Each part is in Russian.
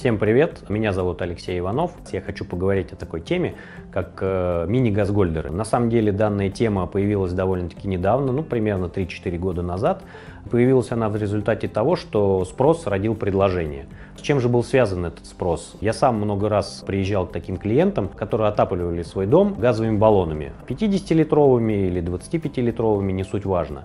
Всем привет, меня зовут Алексей Иванов. Я хочу поговорить о такой теме, как э, мини-газгольдеры. На самом деле данная тема появилась довольно-таки недавно, ну примерно 3-4 года назад. Появилась она в результате того, что спрос родил предложение. С чем же был связан этот спрос? Я сам много раз приезжал к таким клиентам, которые отапливали свой дом газовыми баллонами. 50-литровыми или 25-литровыми, не суть важно.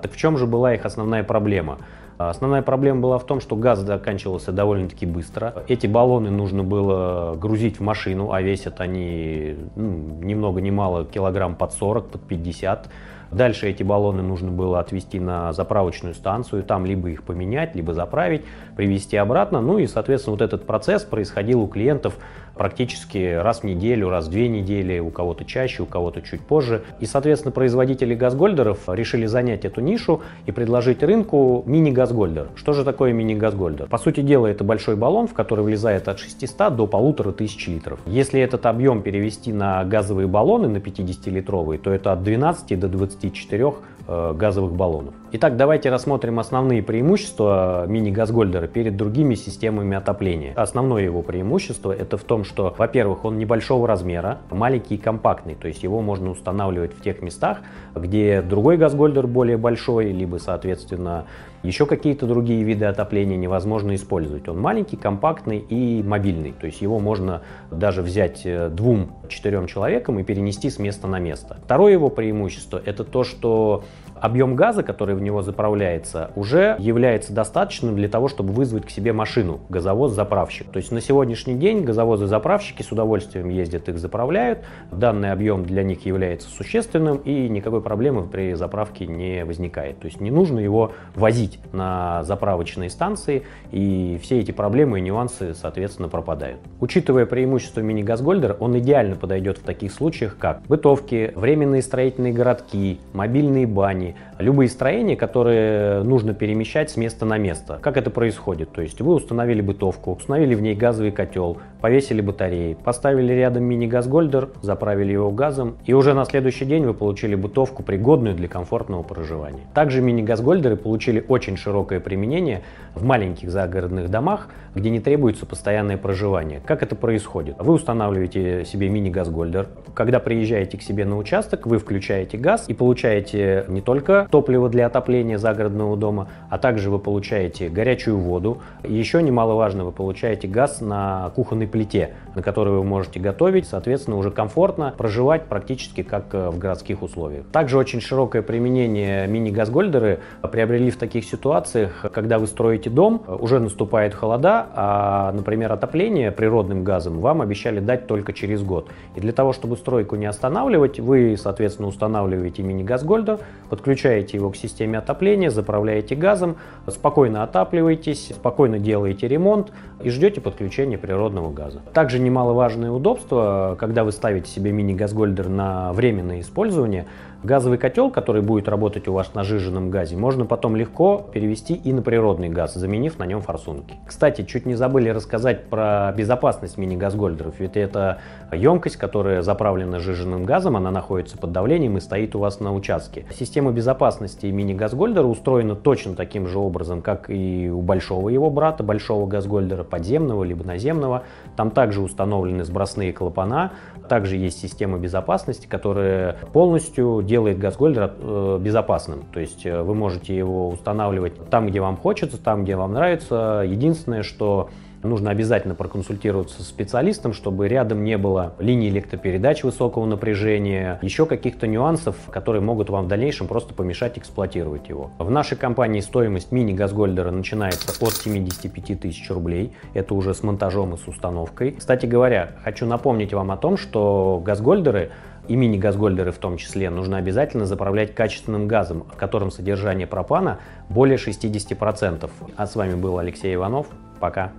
Так в чем же была их основная проблема? Основная проблема была в том, что газ заканчивался довольно-таки быстро. Эти баллоны нужно было грузить в машину, а весят они ну, ни много ни мало килограмм под 40, под 50. Дальше эти баллоны нужно было отвезти на заправочную станцию, там либо их поменять, либо заправить, привезти обратно. Ну и, соответственно, вот этот процесс происходил у клиентов практически раз в неделю, раз в две недели, у кого-то чаще, у кого-то чуть позже. И, соответственно, производители газгольдеров решили занять эту нишу и предложить рынку мини-газгольдер. Что же такое мини-газгольдер? По сути дела, это большой баллон, в который влезает от 600 до 1500 литров. Если этот объем перевести на газовые баллоны, на 50-литровые, то это от 12 до 24 Э, газовых баллонов. Итак, давайте рассмотрим основные преимущества мини-газгольдера перед другими системами отопления. Основное его преимущество это в том, что, во-первых, он небольшого размера, маленький и компактный, то есть его можно устанавливать в тех местах, где другой газгольдер более большой, либо, соответственно, еще какие-то другие виды отопления невозможно использовать. Он маленький, компактный и мобильный, то есть его можно даже взять э, двум-четырем человекам и перенести с места на место. Второе его преимущество это то, что объем газа, который в него заправляется, уже является достаточным для того, чтобы вызвать к себе машину, газовоз-заправщик. То есть на сегодняшний день газовозы-заправщики с удовольствием ездят, их заправляют. Данный объем для них является существенным и никакой проблемы при заправке не возникает. То есть не нужно его возить на заправочные станции и все эти проблемы и нюансы, соответственно, пропадают. Учитывая преимущество мини-газгольдера, он идеально подойдет в таких случаях, как бытовки, временные строительные городки, мобильные бани, зданий, любые строения, которые нужно перемещать с места на место. Как это происходит? То есть вы установили бытовку, установили в ней газовый котел, повесили батареи, поставили рядом мини-газгольдер, заправили его газом, и уже на следующий день вы получили бытовку, пригодную для комфортного проживания. Также мини-газгольдеры получили очень широкое применение в маленьких загородных домах, где не требуется постоянное проживание. Как это происходит? Вы устанавливаете себе мини-газгольдер. Когда приезжаете к себе на участок, вы включаете газ и получаете не только топливо для отопления загородного дома, а также вы получаете горячую воду. Еще немаловажно, вы получаете газ на кухонной плите, на которой вы можете готовить, соответственно, уже комфортно проживать практически как э, в городских условиях. Также очень широкое применение мини-газгольдеры приобрели в таких ситуациях, когда вы строите дом, уже наступает холода, а, например, отопление природным газом вам обещали дать только через год. И для того, чтобы стройку не останавливать, вы, соответственно, устанавливаете мини-газгольдер, подключаете его к системе отопления, заправляете газом, спокойно отапливаетесь, спокойно делаете ремонт и ждете подключения природного газа. Также немаловажное удобство, когда вы ставите себе мини-газгольдер на временное использование, газовый котел, который будет работать у вас на жиженном газе, можно потом легко перевести и на природный газ, заменив на нем форсунки. Кстати, чуть не забыли рассказать про безопасность мини-газгольдеров, ведь это емкость, которая заправлена жиженным газом, она находится под давлением и стоит у вас на участке. Система Безопасности мини-газгольдера устроена точно таким же образом, как и у большого его брата, большого газгольдера, подземного либо наземного. Там также установлены сбросные клапана, также есть система безопасности, которая полностью делает газгольдер э, безопасным. То есть э, вы можете его устанавливать там, где вам хочется, там, где вам нравится. Единственное, что Нужно обязательно проконсультироваться с специалистом, чтобы рядом не было линии электропередач высокого напряжения, еще каких-то нюансов, которые могут вам в дальнейшем просто помешать эксплуатировать его. В нашей компании стоимость мини-газгольдера начинается от 75 тысяч рублей. Это уже с монтажом и с установкой. Кстати говоря, хочу напомнить вам о том, что газгольдеры и мини-газгольдеры в том числе, нужно обязательно заправлять качественным газом, в котором содержание пропана более 60%. А с вами был Алексей Иванов. Пока.